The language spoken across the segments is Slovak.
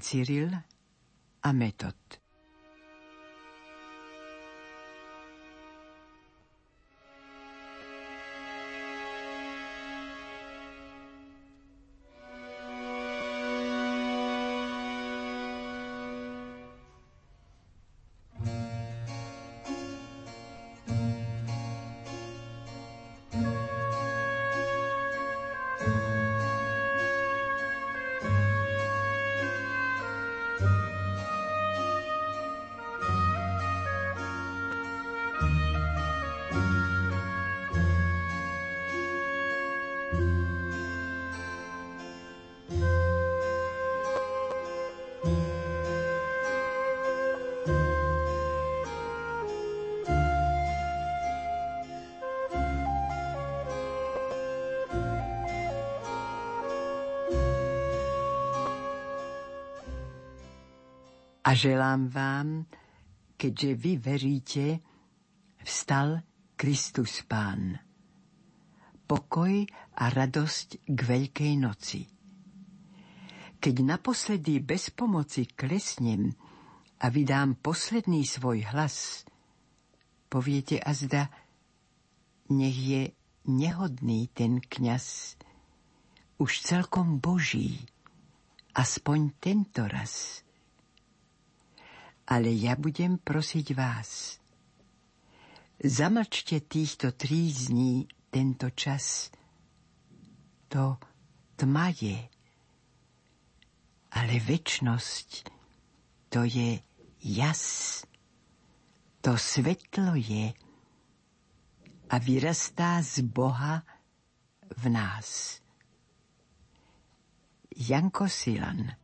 Cyril a Metod. Želám vám, keďže vy veríte, vstal Kristus Pán. Pokoj a radosť k Veľkej noci. Keď naposledy bez pomoci klesnem a vydám posledný svoj hlas, poviete azda, nech je nehodný ten kňaz, už celkom boží, aspoň tento raz ale ja budem prosiť vás. Zamlčte týchto trízní tento čas. To tma je, ale väčnosť to je jas. To svetlo je a vyrastá z Boha v nás. Janko Silan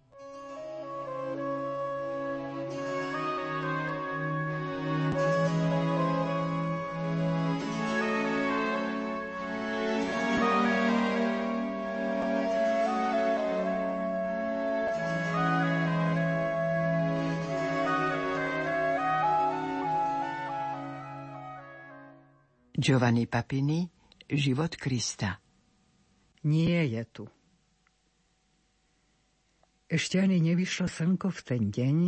Giovanni Papini Život Krista Nie je tu. Ešte ani nevyšlo slnko v ten deň,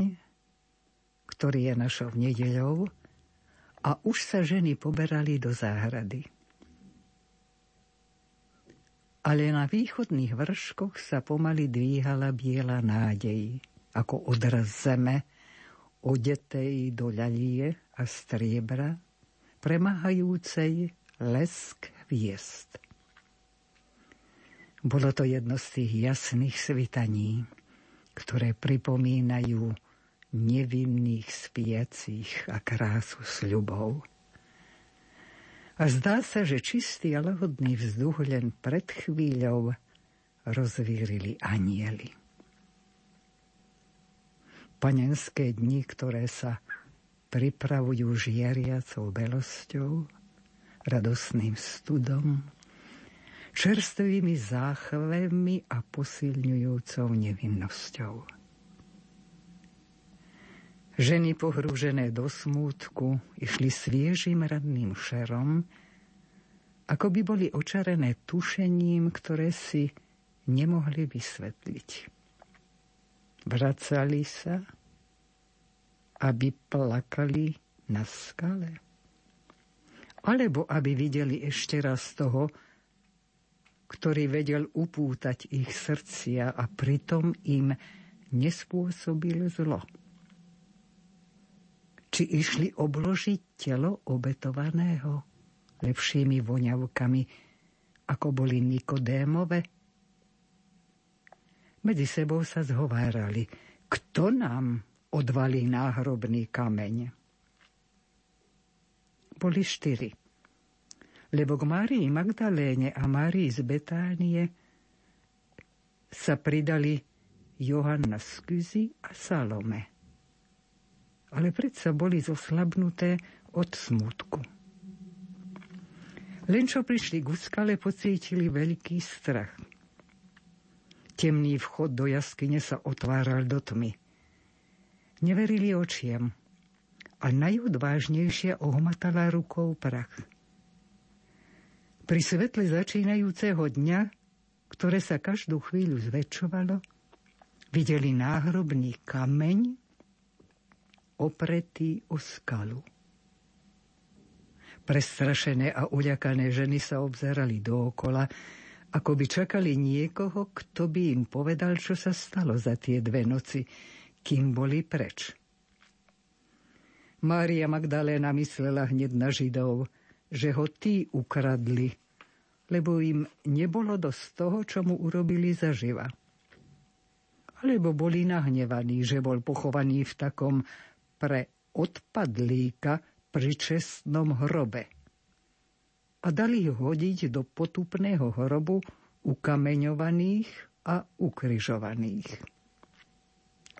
ktorý je našou nedeľou, a už sa ženy poberali do záhrady. Ale na východných vrškoch sa pomaly dvíhala biela nádej, ako odraz zeme, odetej do ľalie a striebra, premahajúcej lesk hviezd. Bolo to jedno z tých jasných svitaní, ktoré pripomínajú nevinných spiacich a krásu sľubov. A zdá sa, že čistý a lahodný vzduch len pred chvíľou rozvírili anieli. Panenské dni, ktoré sa pripravujú žiariacou belosťou, radosným studom, čerstvými záchvemi a posilňujúcou nevinnosťou. Ženy pohrúžené do smútku išli sviežým radným šerom, ako by boli očarené tušením, ktoré si nemohli vysvetliť. Vracali sa aby plakali na skale? Alebo aby videli ešte raz toho, ktorý vedel upútať ich srdcia a pritom im nespôsobil zlo? Či išli obložiť telo obetovaného lepšími voňavkami, ako boli Nikodémove? Medzi sebou sa zhovárali, kto nám odvalí náhrobný kameň. Boli štyri. Lebo k Márii Magdaléne a Márii z Betánie sa pridali Johanna z a Salome. Ale predsa boli zoslabnuté od smutku. Len čo prišli k úskale, pocítili veľký strach. Temný vchod do jaskyne sa otváral do tmy. Neverili očiem a najodvážnejšie ohmatala rukou prach. Pri svetle začínajúceho dňa, ktoré sa každú chvíľu zväčšovalo, Videli náhrobný kameň opretý o skalu. Prestrašené a uľakané ženy sa obzerali dookola, ako by čakali niekoho, kto by im povedal, čo sa stalo za tie dve noci, kým boli preč. Mária Magdaléna myslela hneď na Židov, že ho tí ukradli, lebo im nebolo dosť toho, čo mu urobili zaživa. Alebo boli nahnevaní, že bol pochovaný v takom pre odpadlíka pri čestnom hrobe a dali ho hodiť do potupného hrobu ukameňovaných a ukryžovaných.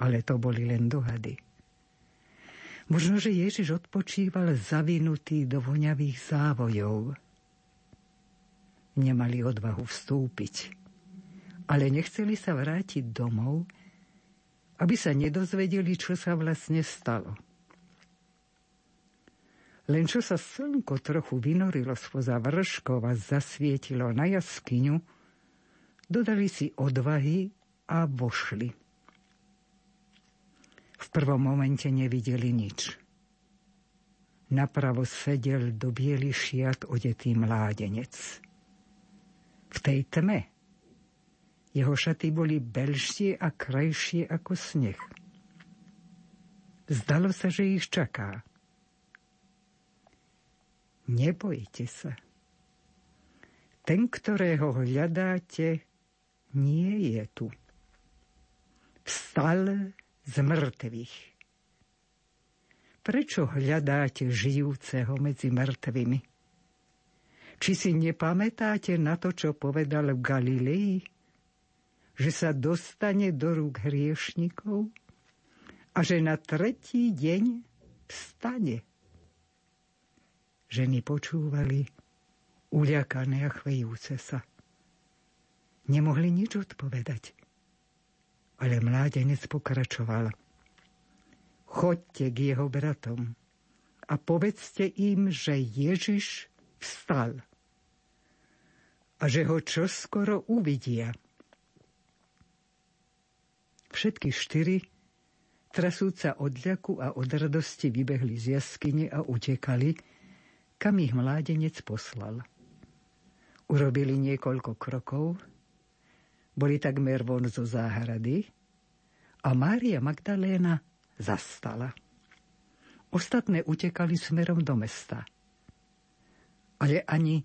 Ale to boli len dohady. Možno, že Ježiš odpočíval zavinutý do voňavých závojov. Nemali odvahu vstúpiť, ale nechceli sa vrátiť domov, aby sa nedozvedeli, čo sa vlastne stalo. Len čo sa slnko trochu vynorilo spoza vrškov a zasvietilo na jaskyňu, dodali si odvahy a vošli. V prvom momente nevideli nič. Napravo sedel do biely šiat odetý mládenec. V tej tme jeho šaty boli belšie a krajšie ako sneh. Zdalo sa, že ich čaká – Nebojte sa. Ten, ktorého hľadáte, nie je tu. Vstal z mŕtvych. Prečo hľadáte žijúceho medzi mŕtvými? Či si nepamätáte na to, čo povedal v Galilei? Že sa dostane do rúk hriešnikov a že na tretí deň vstane. Ženy počúvali, uľakané a chvejúce sa. Nemohli nič odpovedať. Ale mládenec pokračoval. Chodte k jeho bratom a povedzte im, že Ježiš vstal a že ho čoskoro uvidia. Všetky štyri, trasúca od ľaku a od radosti, vybehli z jaskyne a utekali, kam ich mládenec poslal. Urobili niekoľko krokov, boli takmer von zo záhrady a Mária Magdaléna zastala. Ostatné utekali smerom do mesta. Ale ani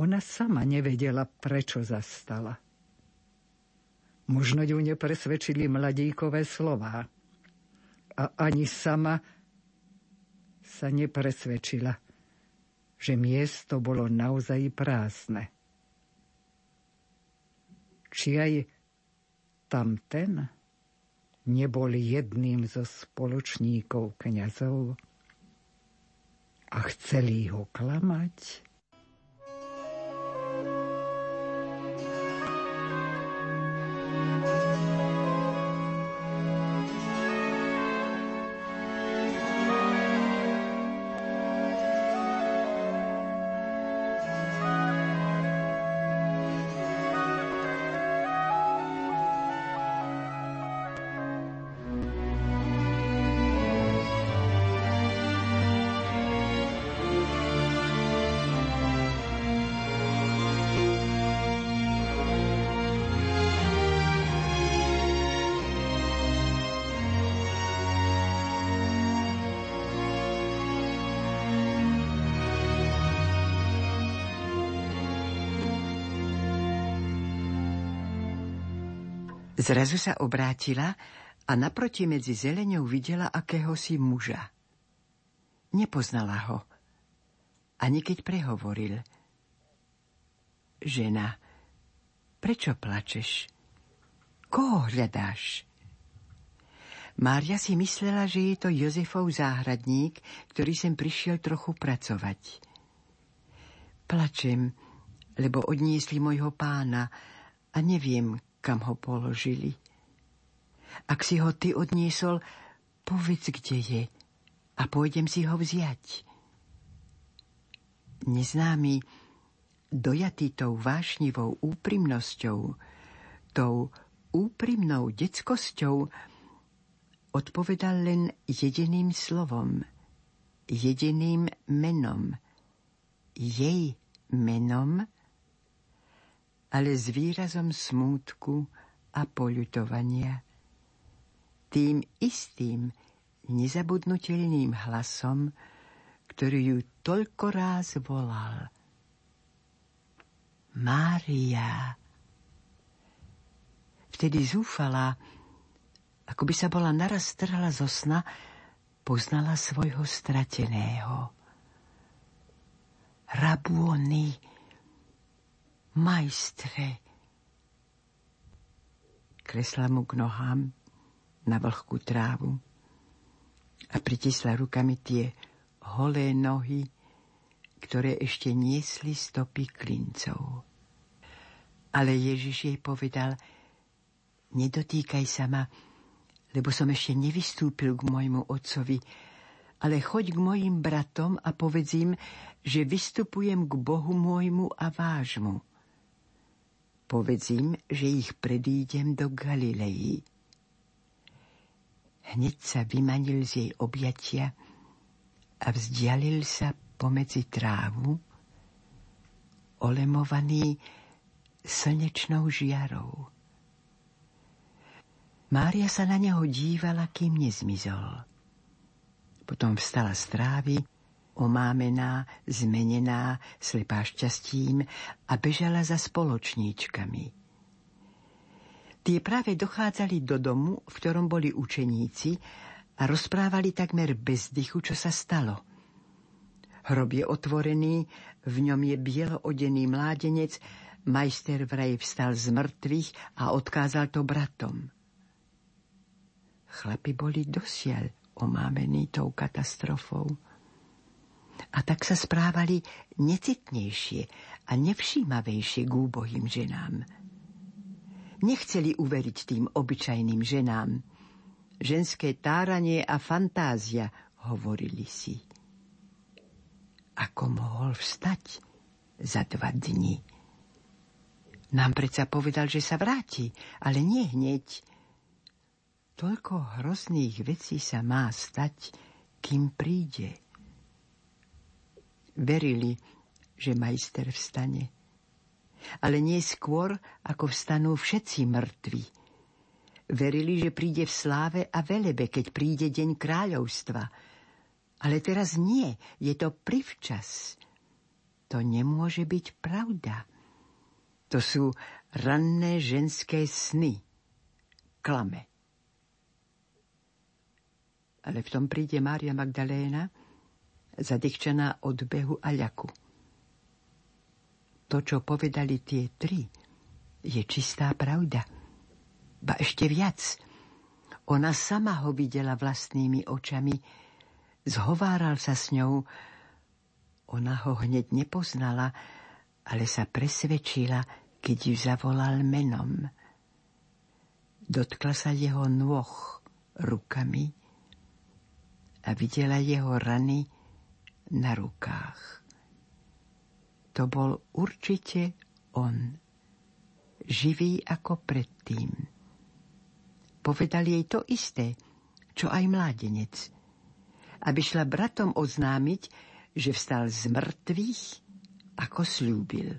ona sama nevedela, prečo zastala. Možno ju nepresvedčili mladíkové slová. A ani sama sa nepresvedčila, že miesto bolo naozaj prázdne. Či aj tamten nebol jedným zo spoločníkov kňazov a chceli ho klamať? Zrazu sa obrátila a naproti medzi zeleňou videla akéhosi muža. Nepoznala ho. Ani keď prehovoril. Žena, prečo plačeš? Koho hľadáš? Mária si myslela, že je to Jozefov záhradník, ktorý sem prišiel trochu pracovať. Plačem, lebo odniesli môjho pána a neviem, kam ho položili. Ak si ho ty odniesol, povedz, kde je a pôjdem si ho vziať. Neznámy, dojatý tou vášnivou úprimnosťou, tou úprimnou detskosťou odpovedal len jediným slovom, jediným menom, jej menom, ale s výrazom smútku a poľutovania. Tým istým, nezabudnutelným hlasom, ktorý ju toľko ráz volal. Mária. Vtedy zúfala, ako by sa bola naraz strhala zo sna, poznala svojho strateného. Rabuony, majstre, kresla mu k nohám na vlhkú trávu a pritisla rukami tie holé nohy, ktoré ešte niesli stopy klincov. Ale Ježiš jej povedal, nedotýkaj sa ma, lebo som ešte nevystúpil k môjmu otcovi, ale choď k mojim bratom a povedz im, že vystupujem k Bohu môjmu a vášmu. Povedz im, že ich predídem do Galilei. Hneď sa vymanil z jej objatia a vzdialil sa pomedzi trávu, olemovaný slnečnou žiarou. Mária sa na neho dívala, kým nezmizol. Potom vstala z trávy, omámená, zmenená, slepá šťastím a bežala za spoločníčkami. Tie práve dochádzali do domu, v ktorom boli učeníci a rozprávali takmer bez dychu, čo sa stalo. Hrob je otvorený, v ňom je bielo odený mládenec, majster vraj vstal z mŕtvych a odkázal to bratom. Chlapi boli dosiaľ omámení tou katastrofou. A tak sa správali necitnejšie a nevšímavejšie k úbohým ženám – nechceli uveriť tým obyčajným ženám. Ženské táranie a fantázia, hovorili si. Ako mohol vstať za dva dni? Nám predsa povedal, že sa vráti, ale nie hneď. Toľko hrozných vecí sa má stať, kým príde. Verili, že majster vstane ale nie skôr, ako vstanú všetci mŕtvi. Verili, že príde v sláve a velebe, keď príde deň kráľovstva. Ale teraz nie, je to privčas. To nemôže byť pravda. To sú ranné ženské sny. Klame. Ale v tom príde Mária Magdaléna, zadechčená od behu a ľaku. To, čo povedali tie tri, je čistá pravda. Ba ešte viac. Ona sama ho videla vlastnými očami, zhováral sa s ňou. Ona ho hneď nepoznala, ale sa presvedčila, keď ju zavolal menom. Dotkla sa jeho nôh rukami a videla jeho rany na rukách. To bol určite on, živý ako predtým. Povedal jej to isté, čo aj mládenec, aby šla bratom oznámiť, že vstal z mŕtvych, ako slúbil.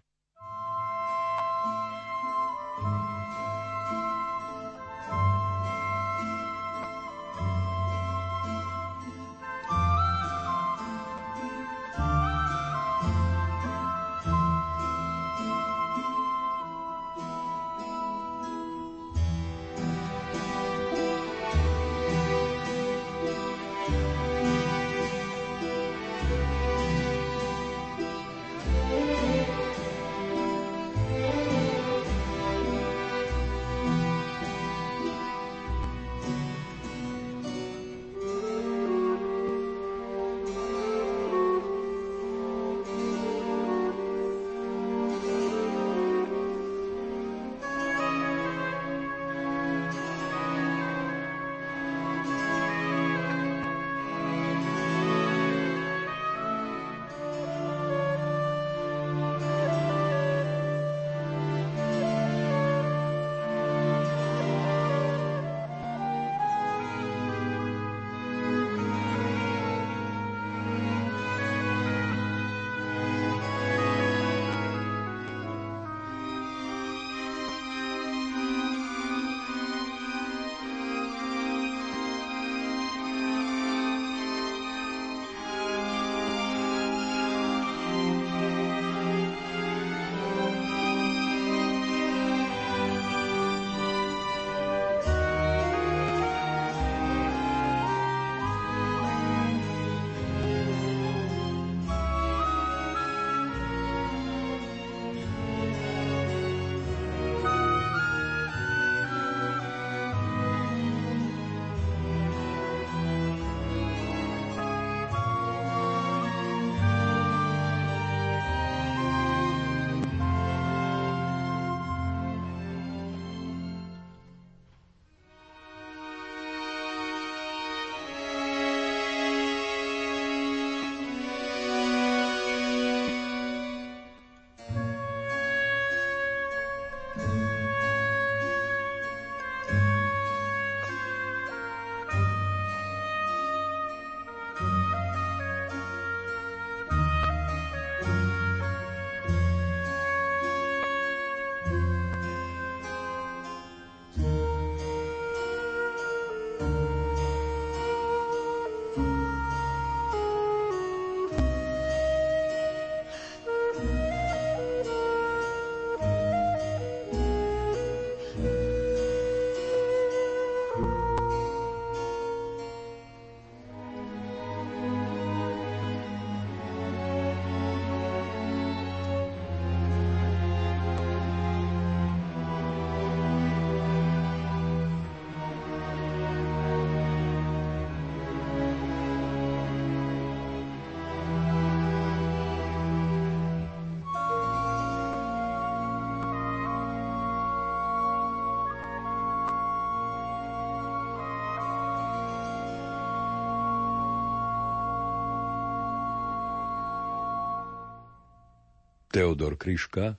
Teodor Kryška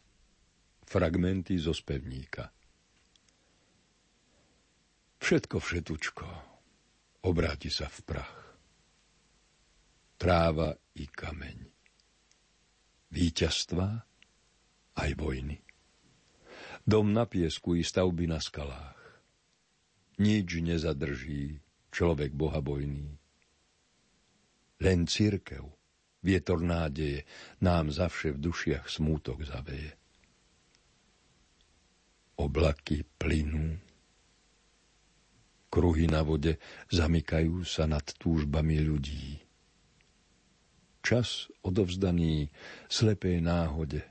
Fragmenty zo spevníka Všetko všetučko obráti sa v prach. Tráva i kameň. Výťazstva aj vojny. Dom na piesku i stavby na skalách. Nič nezadrží človek bohabojný. Len církev, vietor nádeje, nám zavše v dušiach smútok zaveje. Oblaky plynú, kruhy na vode zamykajú sa nad túžbami ľudí. Čas odovzdaný slepej náhode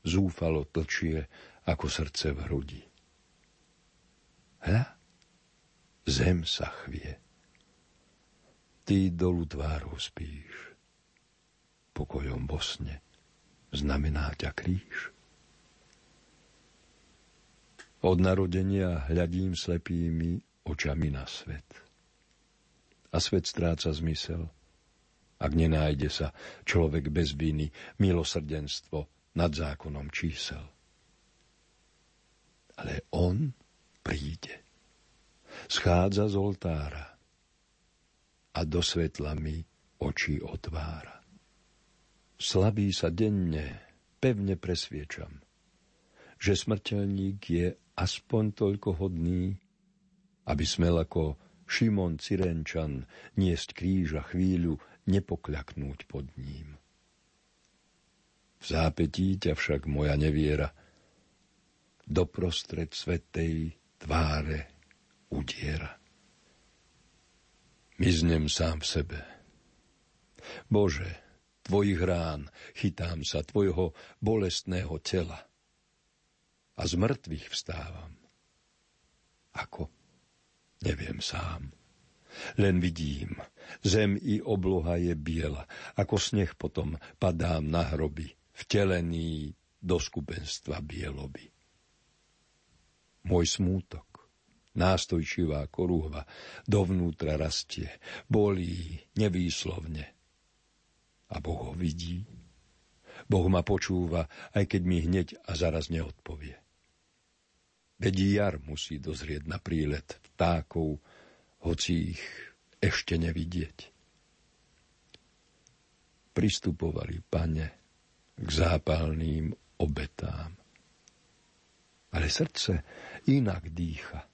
zúfalo tlčie ako srdce v hrudi. Hľa, zem sa chvie. Ty dolu tvárou spíš. Pokojom bosne znamená ťa kríž. Od narodenia hľadím slepými očami na svet. A svet stráca zmysel, ak nenájde sa človek bez viny, milosrdenstvo nad zákonom čísel. Ale on príde. Schádza z oltára a do svetla mi oči otvára. Slabý sa denne, pevne presviečam, že smrteľník je aspoň toľko hodný, aby smel ako Šimon Cirenčan niesť kríža chvíľu nepokľaknúť pod ním. V zápetí ťa však moja neviera doprostred svetej tváre udiera. Miznem sám v sebe. Bože, tvojich rán chytám sa tvojho bolestného tela a z mŕtvych vstávam. Ako? Neviem sám. Len vidím, zem i obloha je biela, ako sneh potom padám na hroby, vtelený do skupenstva bieloby. Môj smútok, nástojčivá korúhva, dovnútra rastie, bolí nevýslovne. A Boh ho vidí. Boh ma počúva, aj keď mi hneď a zaraz neodpovie. Veď jar musí dozrieť na prílet vtákov, hoci ich ešte nevidieť. Pristupovali, pane, k zápalným obetám. Ale srdce inak dýcha.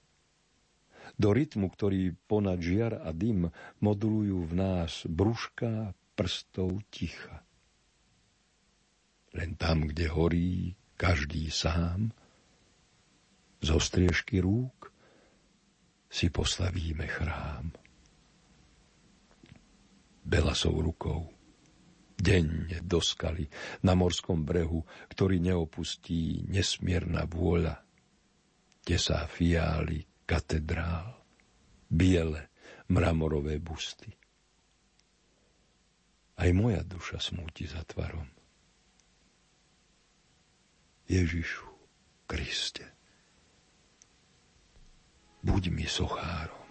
Do rytmu, ktorý ponad žiar a dym modulujú v nás brúška prstov ticha. Len tam, kde horí každý sám, z ostriežky rúk si postavíme chrám. Belasou rukou, denne doskali na morskom brehu, ktorý neopustí nesmierna vôľa. Tesá fiály, katedrál, biele, mramorové busty. Aj moja duša smúti za tvarom. Ježišu Kriste buď mi sochárom.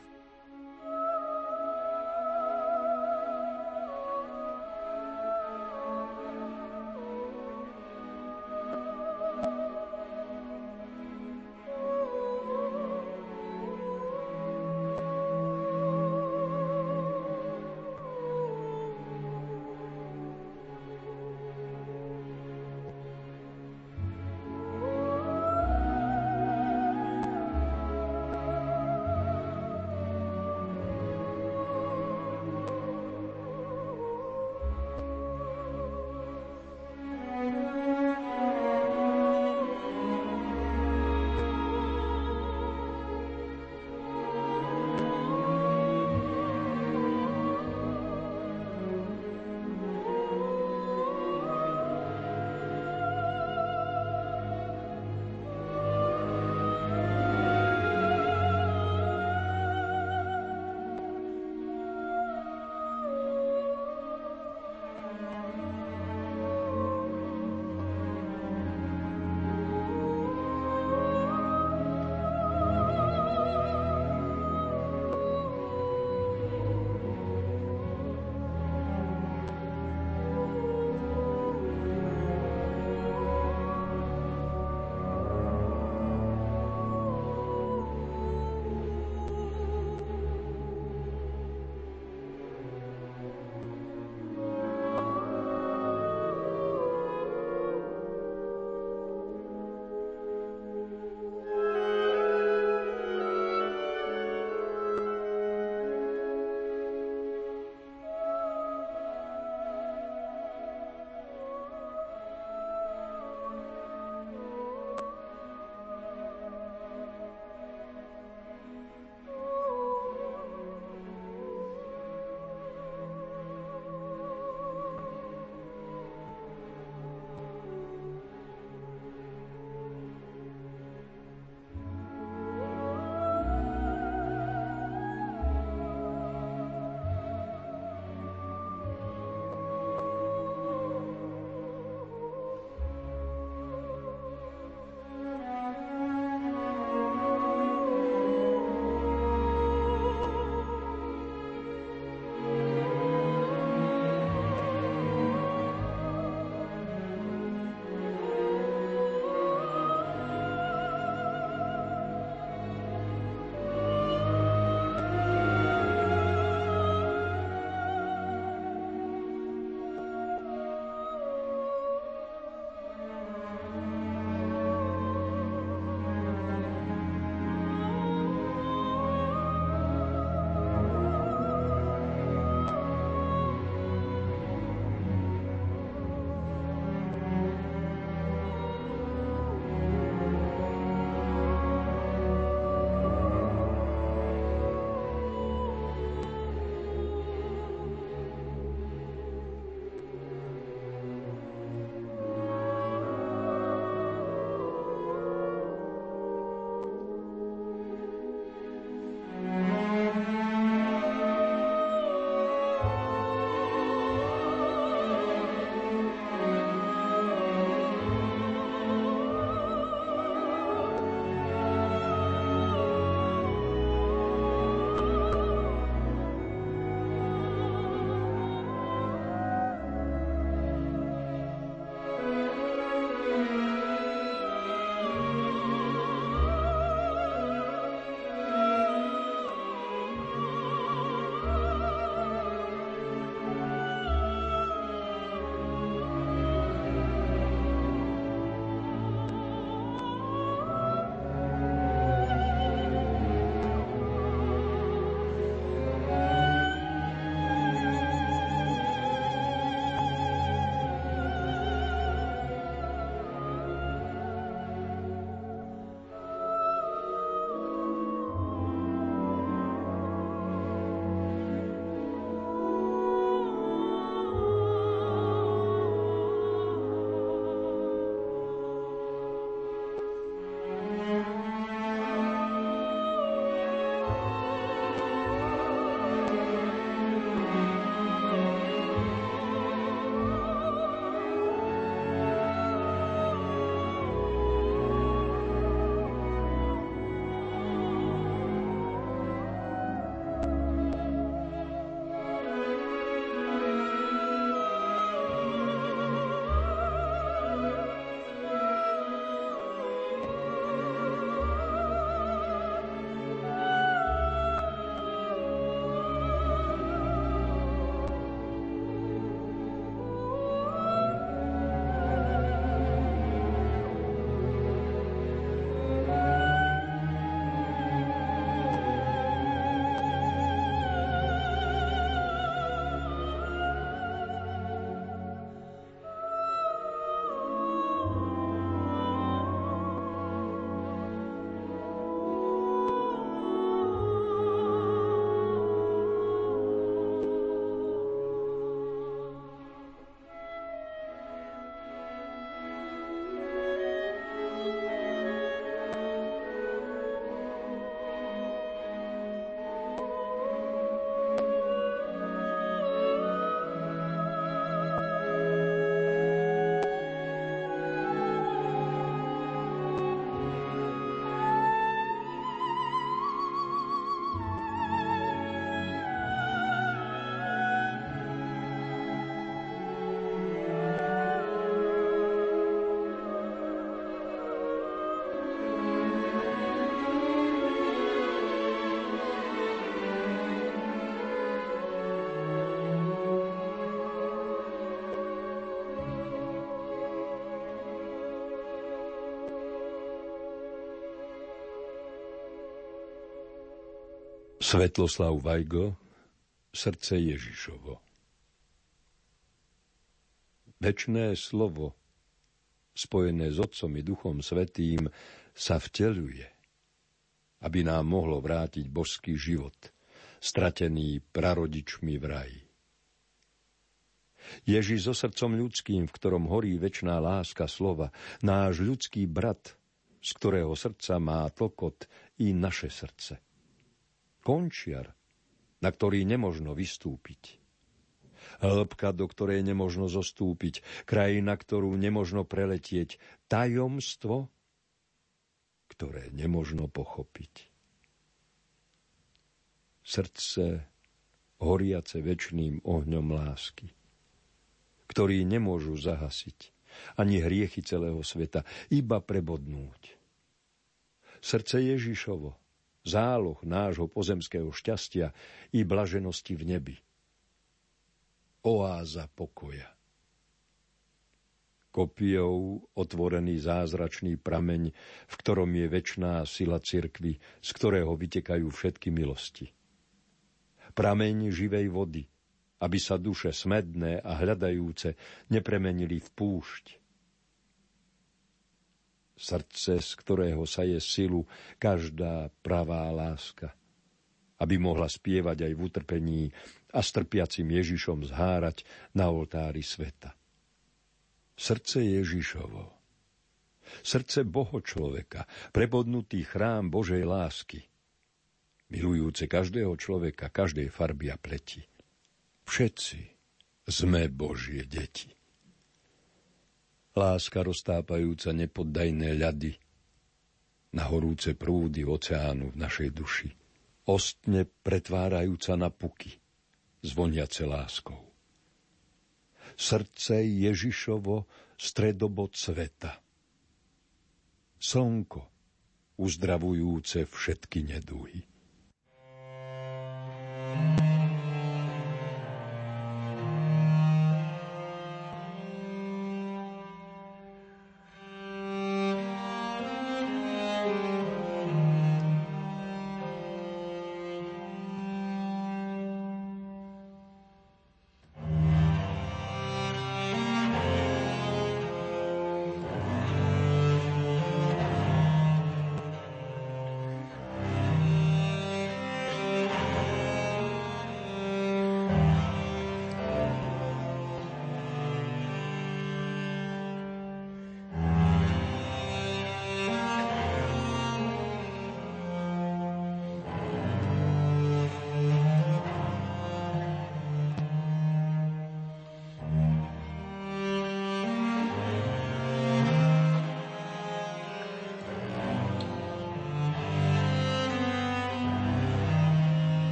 Svetloslav Vajgo, srdce Ježišovo. Večné slovo, spojené s Otcom i Duchom Svetým, sa vteluje, aby nám mohlo vrátiť božský život, stratený prarodičmi v raji. Ježiš so srdcom ľudským, v ktorom horí večná láska slova, náš ľudský brat, z ktorého srdca má tlkot i naše srdce končiar, na ktorý nemožno vystúpiť. Hĺbka, do ktorej nemožno zostúpiť, krajina, ktorú nemožno preletieť, tajomstvo, ktoré nemožno pochopiť. Srdce horiace väčšným ohňom lásky, ktorý nemôžu zahasiť ani hriechy celého sveta, iba prebodnúť. Srdce Ježišovo, záloh nášho pozemského šťastia i blaženosti v nebi. Oáza pokoja. Kopiou otvorený zázračný prameň, v ktorom je väčná sila cirkvy, z ktorého vytekajú všetky milosti. Prameň živej vody, aby sa duše smedné a hľadajúce nepremenili v púšť, srdce, z ktorého sa je silu každá pravá láska, aby mohla spievať aj v utrpení a s trpiacim Ježišom zhárať na oltári sveta. Srdce Ježišovo, srdce Boho človeka, prebodnutý chrám Božej lásky, milujúce každého človeka, každej farby a pleti. Všetci sme Božie deti láska roztápajúca nepoddajné ľady na horúce prúdy oceánu v našej duši, ostne pretvárajúca na puky, zvoniace láskou. Srdce Ježišovo stredobod sveta. Slnko, uzdravujúce všetky neduhy.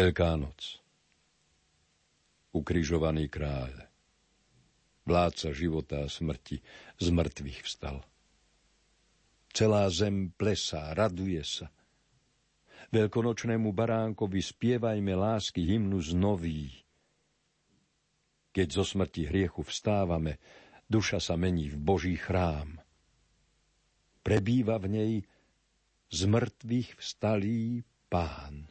Veľká noc. Ukrižovaný kráľ. Vládca života a smrti z mŕtvych vstal. Celá zem plesá, raduje sa. Veľkonočnému baránkovi spievajme lásky hymnus nový. Keď zo smrti hriechu vstávame, duša sa mení v Boží chrám. Prebýva v nej z mŕtvych vstalý pán.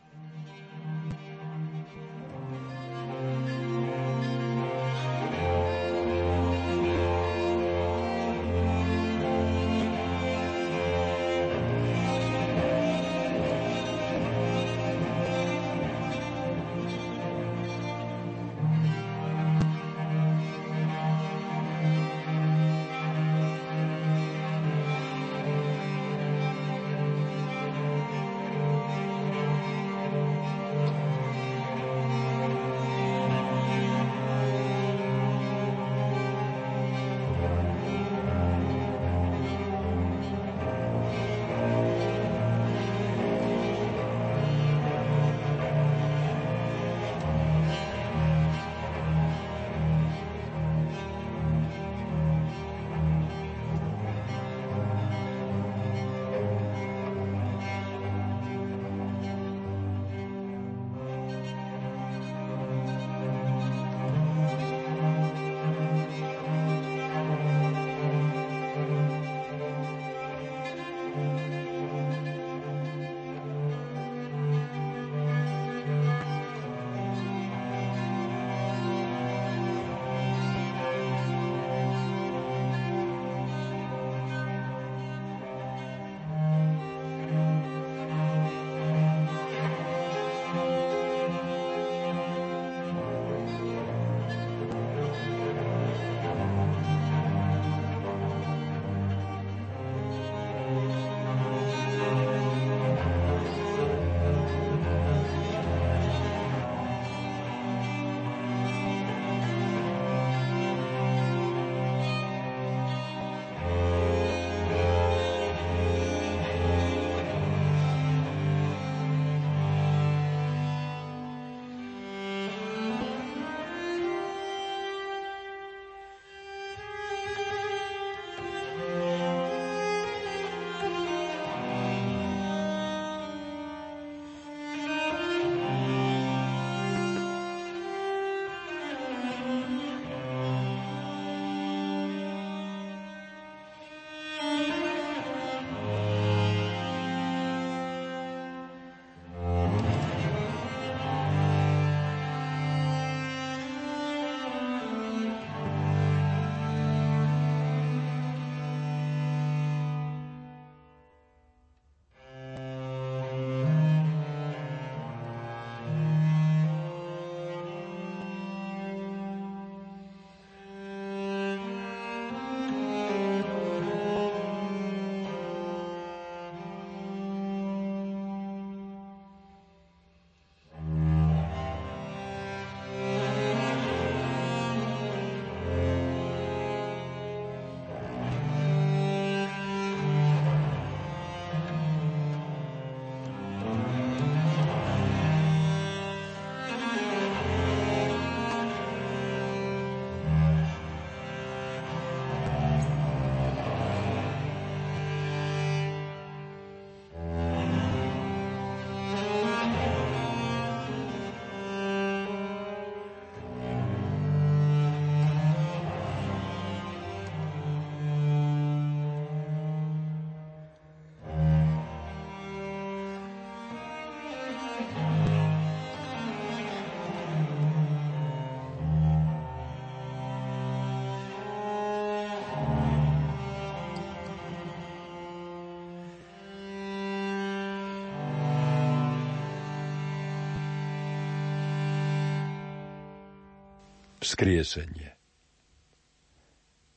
Vzkriesenie.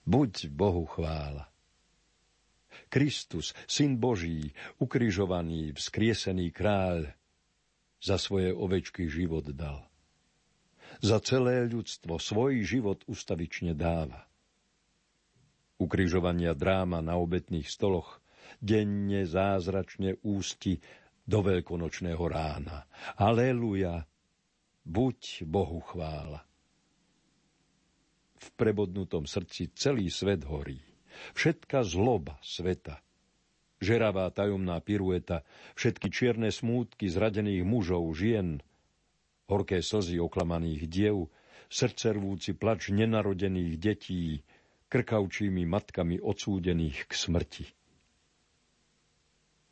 Buď Bohu chvála. Kristus, Syn Boží, ukrižovaný, vzkriesený kráľ, za svoje ovečky život dal. Za celé ľudstvo svoj život ustavične dáva. Ukrižovania dráma na obetných stoloch denne zázračne ústi do veľkonočného rána. Aleluja, buď Bohu chvála. V prebodnutom srdci celý svet horí. Všetka zloba sveta. Žeravá tajomná pirueta, všetky čierne smútky zradených mužov, žien, horké slzy oklamaných diev, srdcervúci plač nenarodených detí, krkavčími matkami odsúdených k smrti.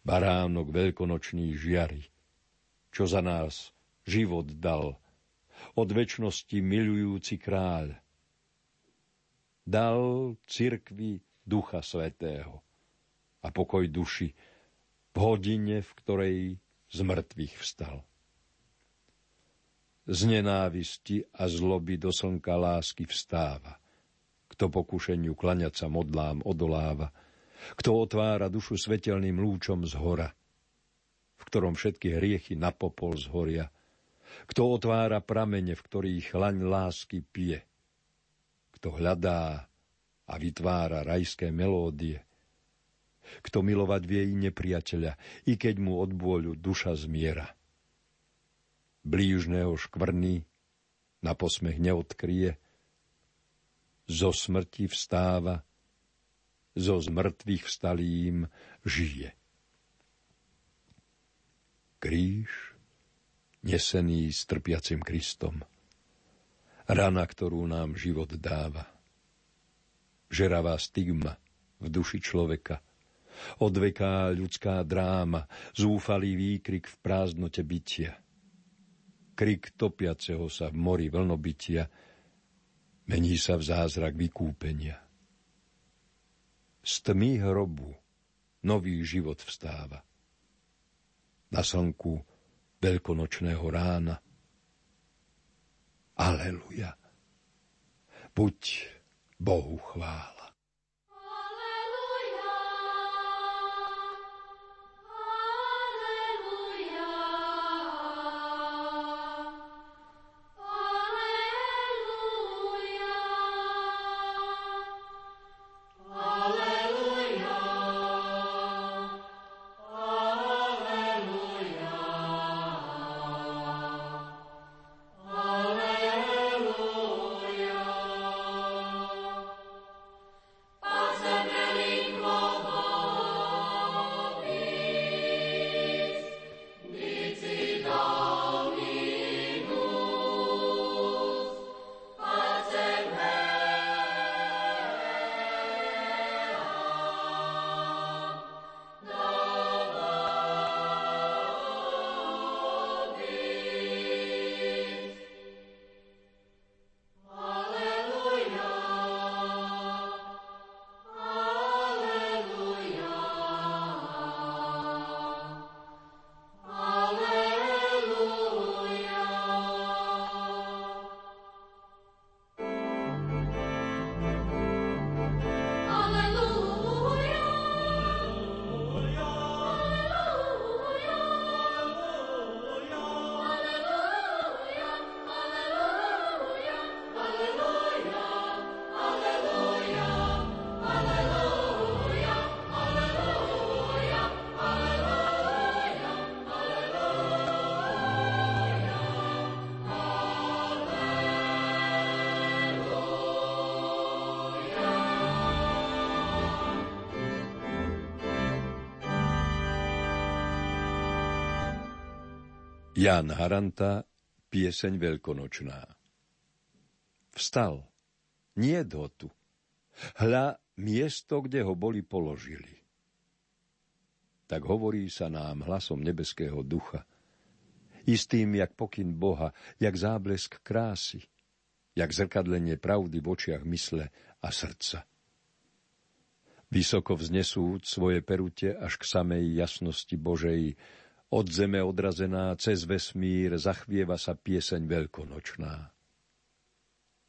Baránok veľkonočný žiary, čo za nás život dal, od väčšnosti milujúci kráľ. Dal cirkvi Ducha Svetého a pokoj duši v hodine, v ktorej z mŕtvych vstal. Z nenávisti a zloby do slnka lásky vstáva. Kto pokušeniu klaňať sa modlám odoláva, kto otvára dušu svetelným lúčom z hora, v ktorom všetky hriechy na popol zhoria – kto otvára pramene, v ktorých laň lásky pije. Kto hľadá a vytvára rajské melódie. Kto milovať vie i nepriateľa, i keď mu od bôľu duša zmiera. Blížneho škvrný na posmech neodkrie, zo smrti vstáva, zo zmrtvých vstalým žije. Kríž nesený s trpiacim Kristom. Rana, ktorú nám život dáva. Žeravá stigma v duši človeka. Odveká ľudská dráma, zúfalý výkrik v prázdnote bytia. Krik topiaceho sa v mori vlnobytia mení sa v zázrak vykúpenia. Z tmy hrobu nový život vstáva. Na slnku veľkonočného rána. Aleluja. Buď Bohu chvála. Jan Haranta, pieseň veľkonočná. Vstal, nie do tu. Hľa miesto, kde ho boli položili. Tak hovorí sa nám hlasom nebeského ducha, istým jak pokyn Boha, jak záblesk krásy, jak zrkadlenie pravdy v očiach mysle a srdca. Vysoko vznesúc svoje perute až k samej jasnosti Božej, od zeme odrazená cez vesmír zachvieva sa pieseň veľkonočná.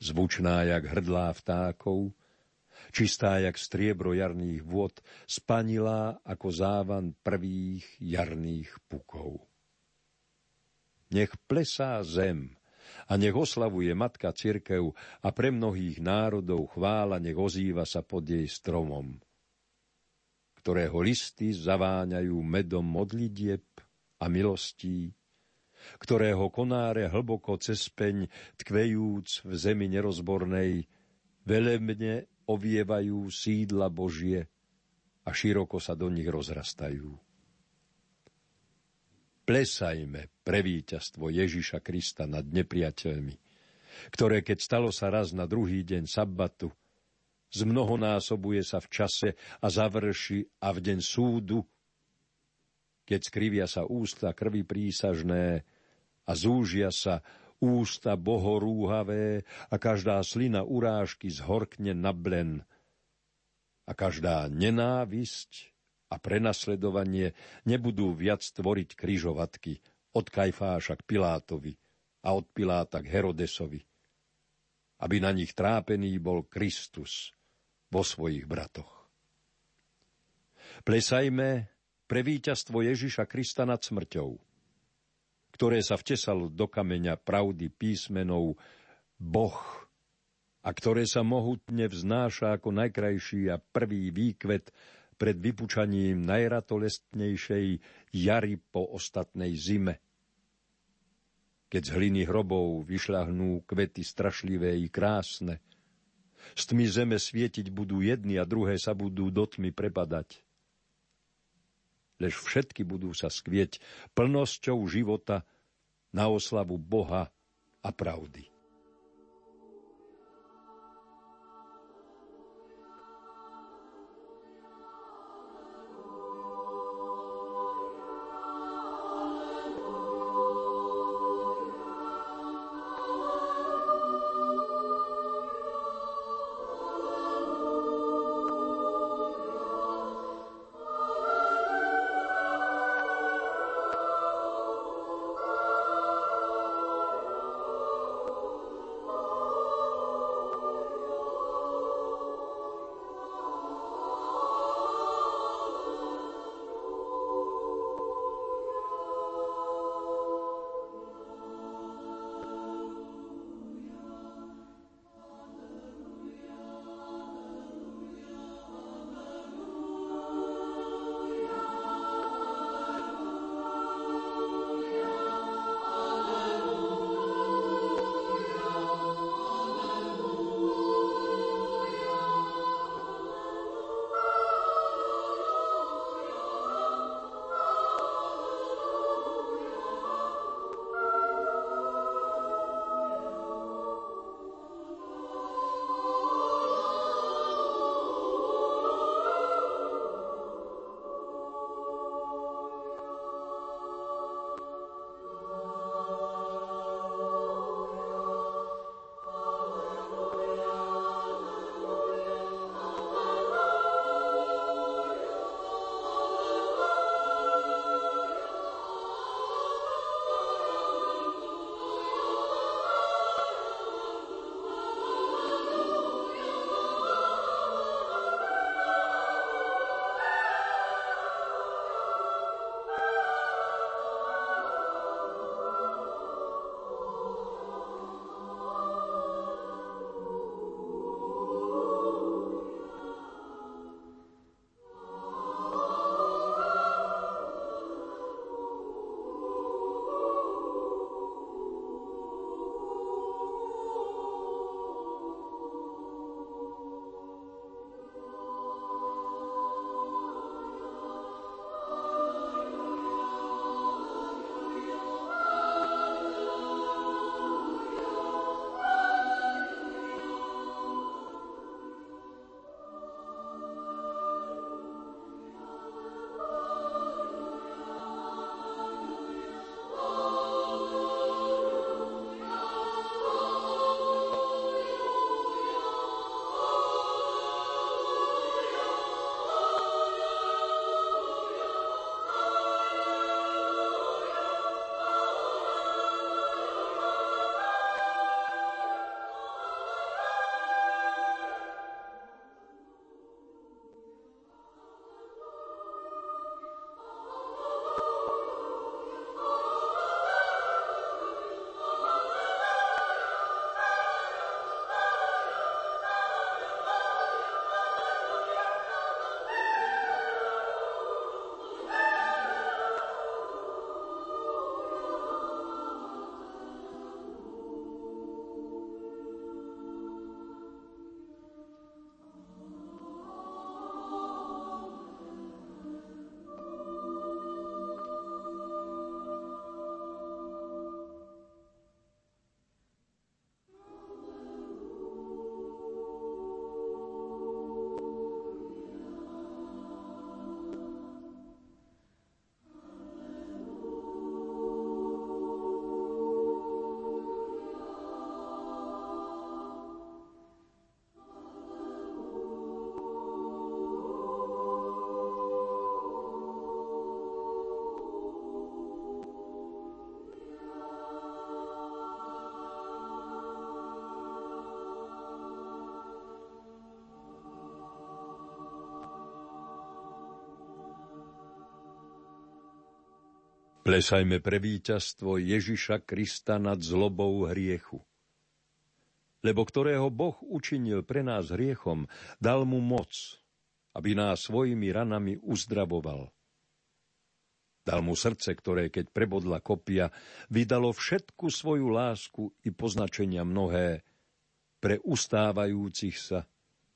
Zvučná jak hrdlá vtákov, čistá jak striebro jarných vôd, spanilá ako závan prvých jarných pukov. Nech plesá zem a nech oslavuje Matka Cirkev a pre mnohých národov chvála nech ozýva sa pod jej stromom, ktorého listy zaváňajú medom modlitieb a milostí, ktorého konáre hlboko cez peň, tkvejúc v zemi nerozbornej, velebne ovievajú sídla Božie a široko sa do nich rozrastajú. Plesajme pre víťazstvo Ježiša Krista nad nepriateľmi, ktoré keď stalo sa raz na druhý deň sabbatu, zmnohonásobuje sa v čase a završi a v deň súdu, keď skrivia sa ústa krvi prísažné a zúžia sa ústa bohorúhavé a každá slina urážky zhorkne na blen a každá nenávisť a prenasledovanie nebudú viac tvoriť kryžovatky od Kajfáša k Pilátovi a od Piláta k Herodesovi, aby na nich trápený bol Kristus vo svojich bratoch. Plesajme pre víťazstvo Ježiša Krista nad smrťou – ktoré sa vtesalo do kameňa pravdy písmenou Boh a ktoré sa mohutne vznáša ako najkrajší a prvý výkvet pred vypučaním najratolestnejšej jary po ostatnej zime. Keď z hliny hrobov vyšľahnú kvety strašlivé i krásne, s tmy zeme svietiť budú jedni a druhé sa budú do tmy prepadať lež všetky budú sa skvieť plnosťou života na oslavu Boha a pravdy. Plesajme pre víťazstvo Ježiša Krista nad zlobou hriechu. Lebo ktorého Boh učinil pre nás hriechom, dal mu moc, aby nás svojimi ranami uzdravoval. Dal mu srdce, ktoré, keď prebodla kopia, vydalo všetku svoju lásku i poznačenia mnohé pre ustávajúcich sa,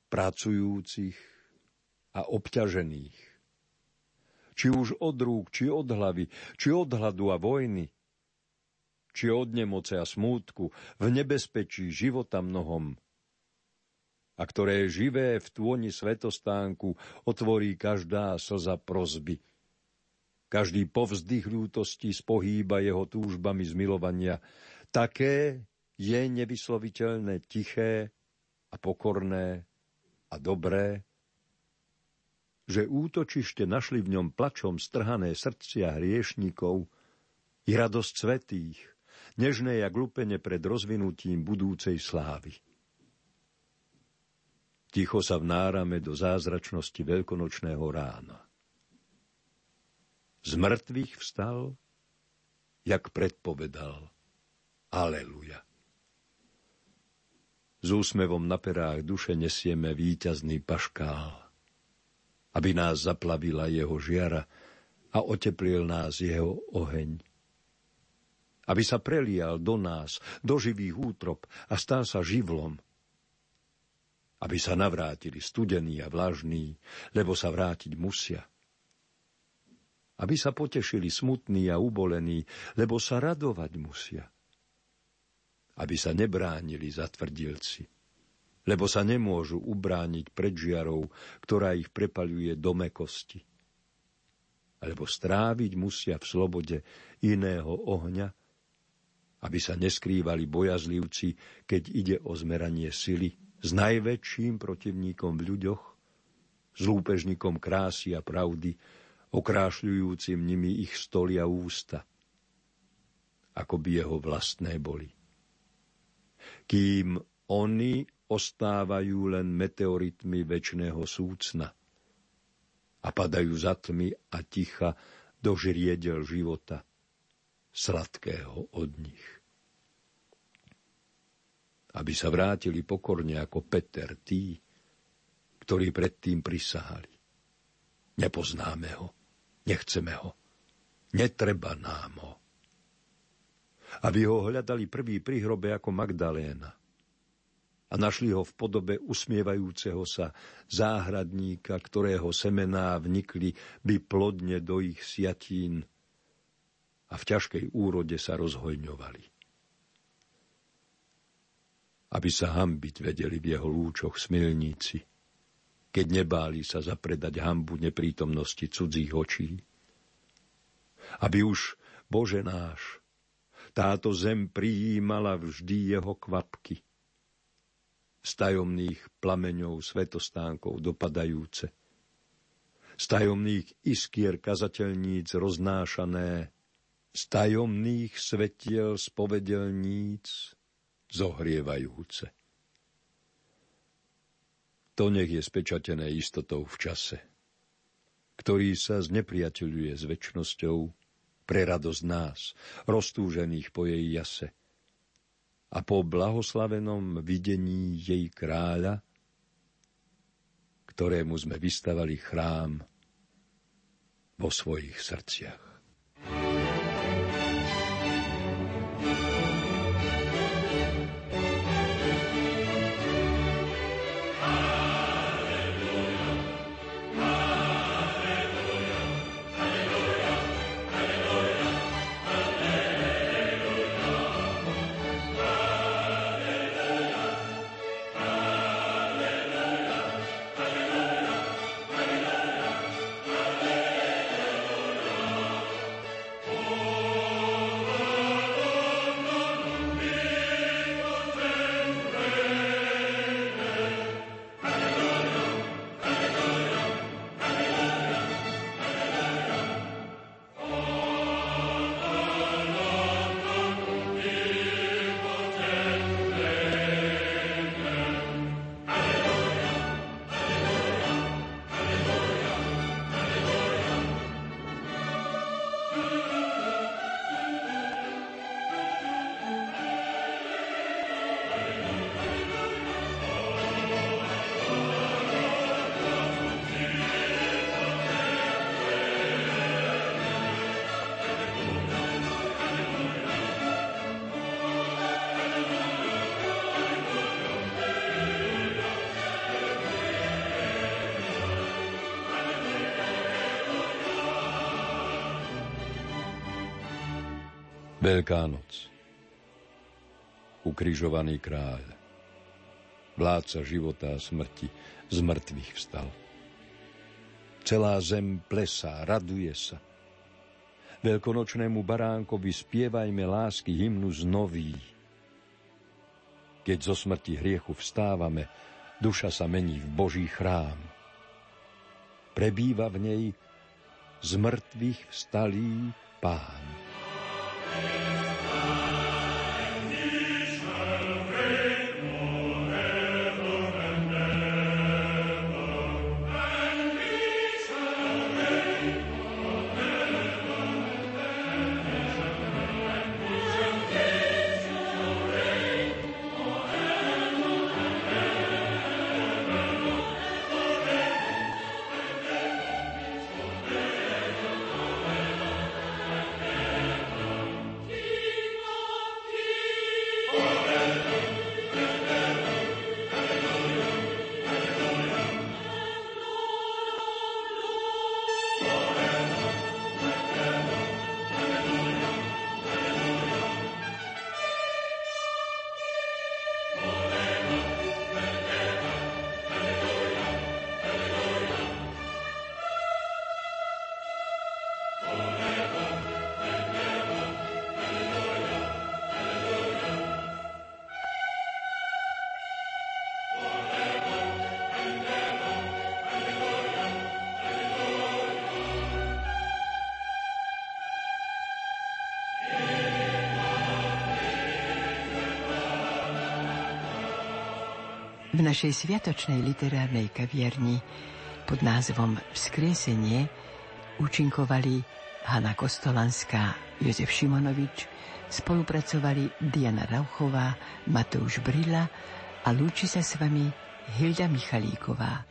pracujúcich a obťažených či už od rúk, či od hlavy, či od hladu a vojny, či od nemoce a smútku, v nebezpečí života mnohom, a ktoré živé v tôni svetostánku otvorí každá slza prozby. Každý povzdych ľútosti spohýba jeho túžbami zmilovania. Také je nevysloviteľné tiché a pokorné a dobré, že útočište našli v ňom plačom strhané srdcia hriešnikov i radosť svetých, nežné a glupene pred rozvinutím budúcej slávy. Ticho sa vnárame do zázračnosti veľkonočného rána. Z mŕtvych vstal, jak predpovedal. Aleluja. S úsmevom na perách duše nesieme víťazný paškál aby nás zaplavila jeho žiara a oteplil nás jeho oheň. Aby sa prelial do nás, do živých útrop a stal sa živlom. Aby sa navrátili studení a vlažní, lebo sa vrátiť musia. Aby sa potešili smutní a ubolení, lebo sa radovať musia. Aby sa nebránili zatvrdilci lebo sa nemôžu ubrániť pred žiarou, ktorá ich prepaľuje do mekosti. Alebo stráviť musia v slobode iného ohňa, aby sa neskrývali bojazlivci, keď ide o zmeranie sily s najväčším protivníkom v ľuďoch, s lúpežníkom krásy a pravdy, okrášľujúcim nimi ich stolia ústa, ako by jeho vlastné boli. Kým oni ostávajú len meteoritmi väčšného súcna a padajú za tmy a ticha do žriedel života, sladkého od nich. Aby sa vrátili pokorne ako Peter tí, ktorí predtým prisahali. Nepoznáme ho, nechceme ho, netreba nám ho. Aby ho hľadali prvý pri hrobe ako Magdaléna – a našli ho v podobe usmievajúceho sa záhradníka, ktorého semená vnikli by plodne do ich siatín a v ťažkej úrode sa rozhojňovali. Aby sa hambiť vedeli v jeho lúčoch smilníci, keď nebáli sa zapredať hambu neprítomnosti cudzích očí. Aby už, Bože náš, táto zem prijímala vždy jeho kvapky – z tajomných plameňov svetostánkov dopadajúce, z tajomných iskier kazateľníc roznášané, z tajomných svetiel spovedelníc zohrievajúce. To nech je spečatené istotou v čase, ktorý sa znepriateľuje s väčšnosťou pre radosť nás, roztúžených po jej jase – a po blahoslavenom videní jej kráľa, ktorému sme vystavali chrám vo svojich srdciach. Veľká noc. Ukrižovaný kráľ. Vládca života a smrti z mŕtvych vstal. Celá zem plesá, raduje sa. Veľkonočnému baránkovi spievajme lásky hymnus nový. Keď zo smrti hriechu vstávame, duša sa mení v Boží chrám. Prebýva v nej z mŕtvych vstalý pán. Thank you. V našej sviatočnej literárnej kavierni pod názvom Vzkriesenie účinkovali Hanna Kostolanská, Jozef Šimonovič, spolupracovali Diana Rauchová, Matouš Brila a lúči sa s vami Hilda Michalíková.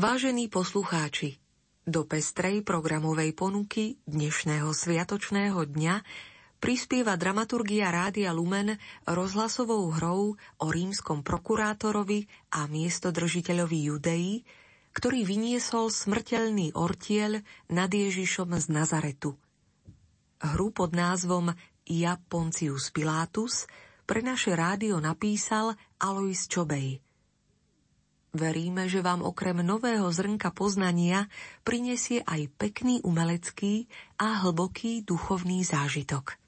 Vážení poslucháči, do pestrej programovej ponuky dnešného sviatočného dňa prispieva dramaturgia Rádia Lumen rozhlasovou hrou o rímskom prokurátorovi a miestodržiteľovi Judei, ktorý vyniesol smrteľný ortiel nad Ježišom z Nazaretu. Hru pod názvom Ja Poncius Pilatus pre naše rádio napísal Alois Čobej – Veríme, že vám okrem nového zrnka poznania prinesie aj pekný umelecký a hlboký duchovný zážitok.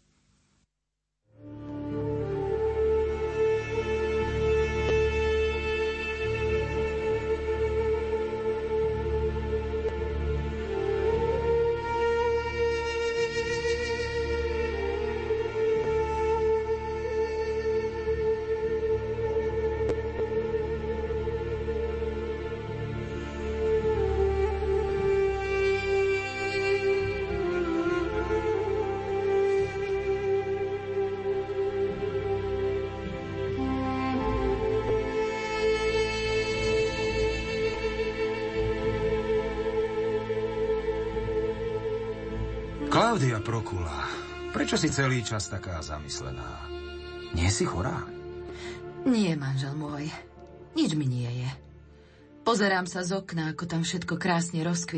Prokula, prečo si celý čas taká zamyslená? Nie si chorá? Nie, manžel môj. Nič mi nie je. Pozerám sa z okna, ako tam všetko krásne rozkvitlo.